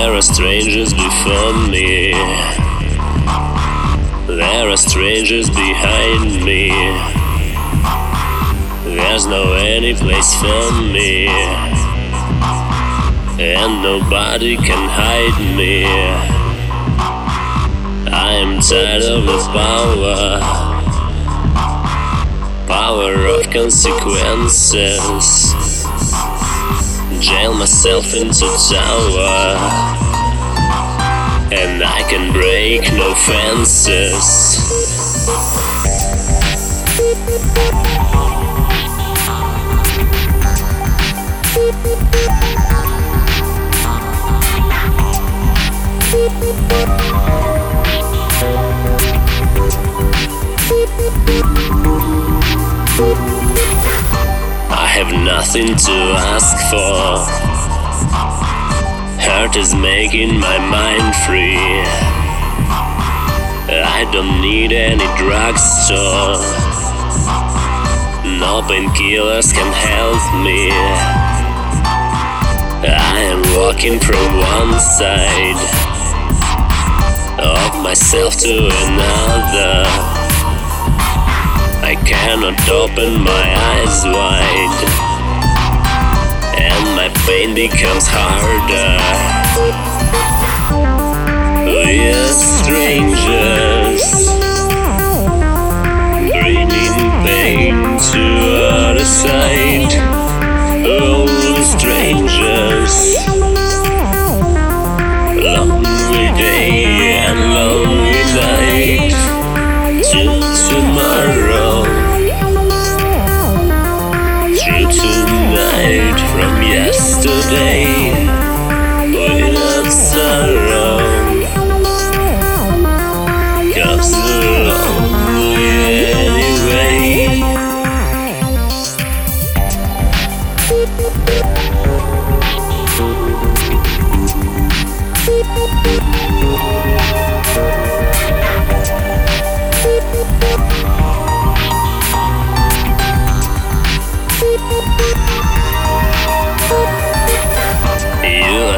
There are strangers before me. There are strangers behind me. There's no any place for me. And nobody can hide me. I am tired of the power. Power of consequences jail myself into a tower. And I can break no fences. I have nothing to ask for. Hurt is making my mind free. I don't need any drugstore. No painkillers can help me. I am walking from one side of myself to another. I cannot open my eyes wide, and my pain becomes harder. We are strangers,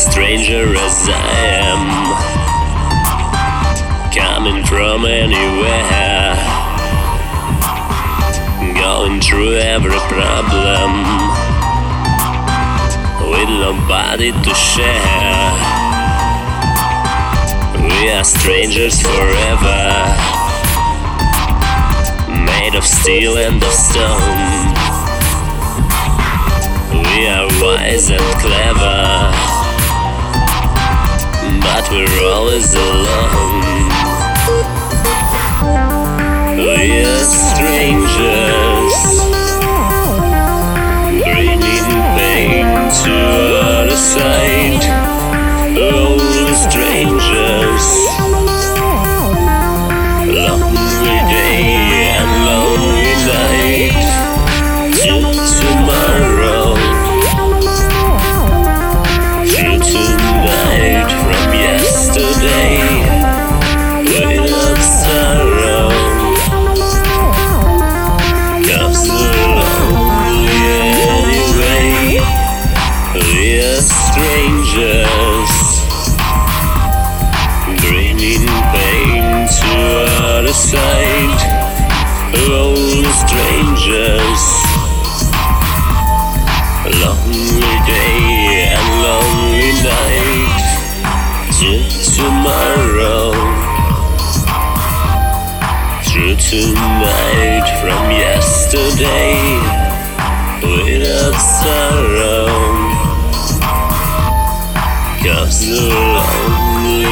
stranger as I am, coming from anywhere, going through every problem. With nobody to share. We are strangers forever, made of steel and of stone. We are wise and clever, but we're always alone. We sight of strangers. Lonely day and lonely night till tomorrow. Through tonight from yesterday without sorrow. Cause the lonely